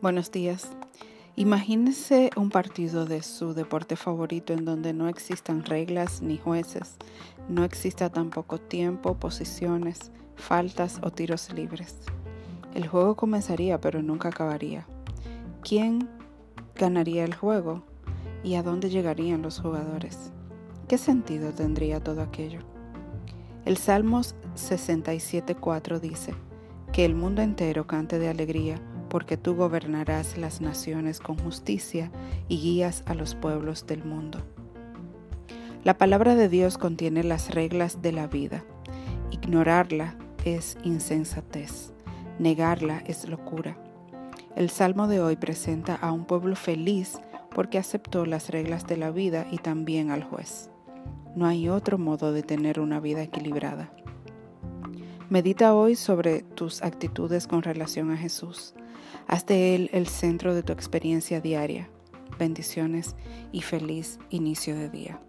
Buenos días. Imagínese un partido de su deporte favorito en donde no existan reglas ni jueces, no exista tampoco tiempo, posiciones, faltas o tiros libres. El juego comenzaría pero nunca acabaría. ¿Quién ganaría el juego y a dónde llegarían los jugadores? ¿Qué sentido tendría todo aquello? El Salmos 67.4 dice, que el mundo entero cante de alegría porque tú gobernarás las naciones con justicia y guías a los pueblos del mundo. La palabra de Dios contiene las reglas de la vida. Ignorarla es insensatez, negarla es locura. El salmo de hoy presenta a un pueblo feliz porque aceptó las reglas de la vida y también al juez. No hay otro modo de tener una vida equilibrada. Medita hoy sobre tus actitudes con relación a Jesús. Haz de Él el centro de tu experiencia diaria. Bendiciones y feliz inicio de día.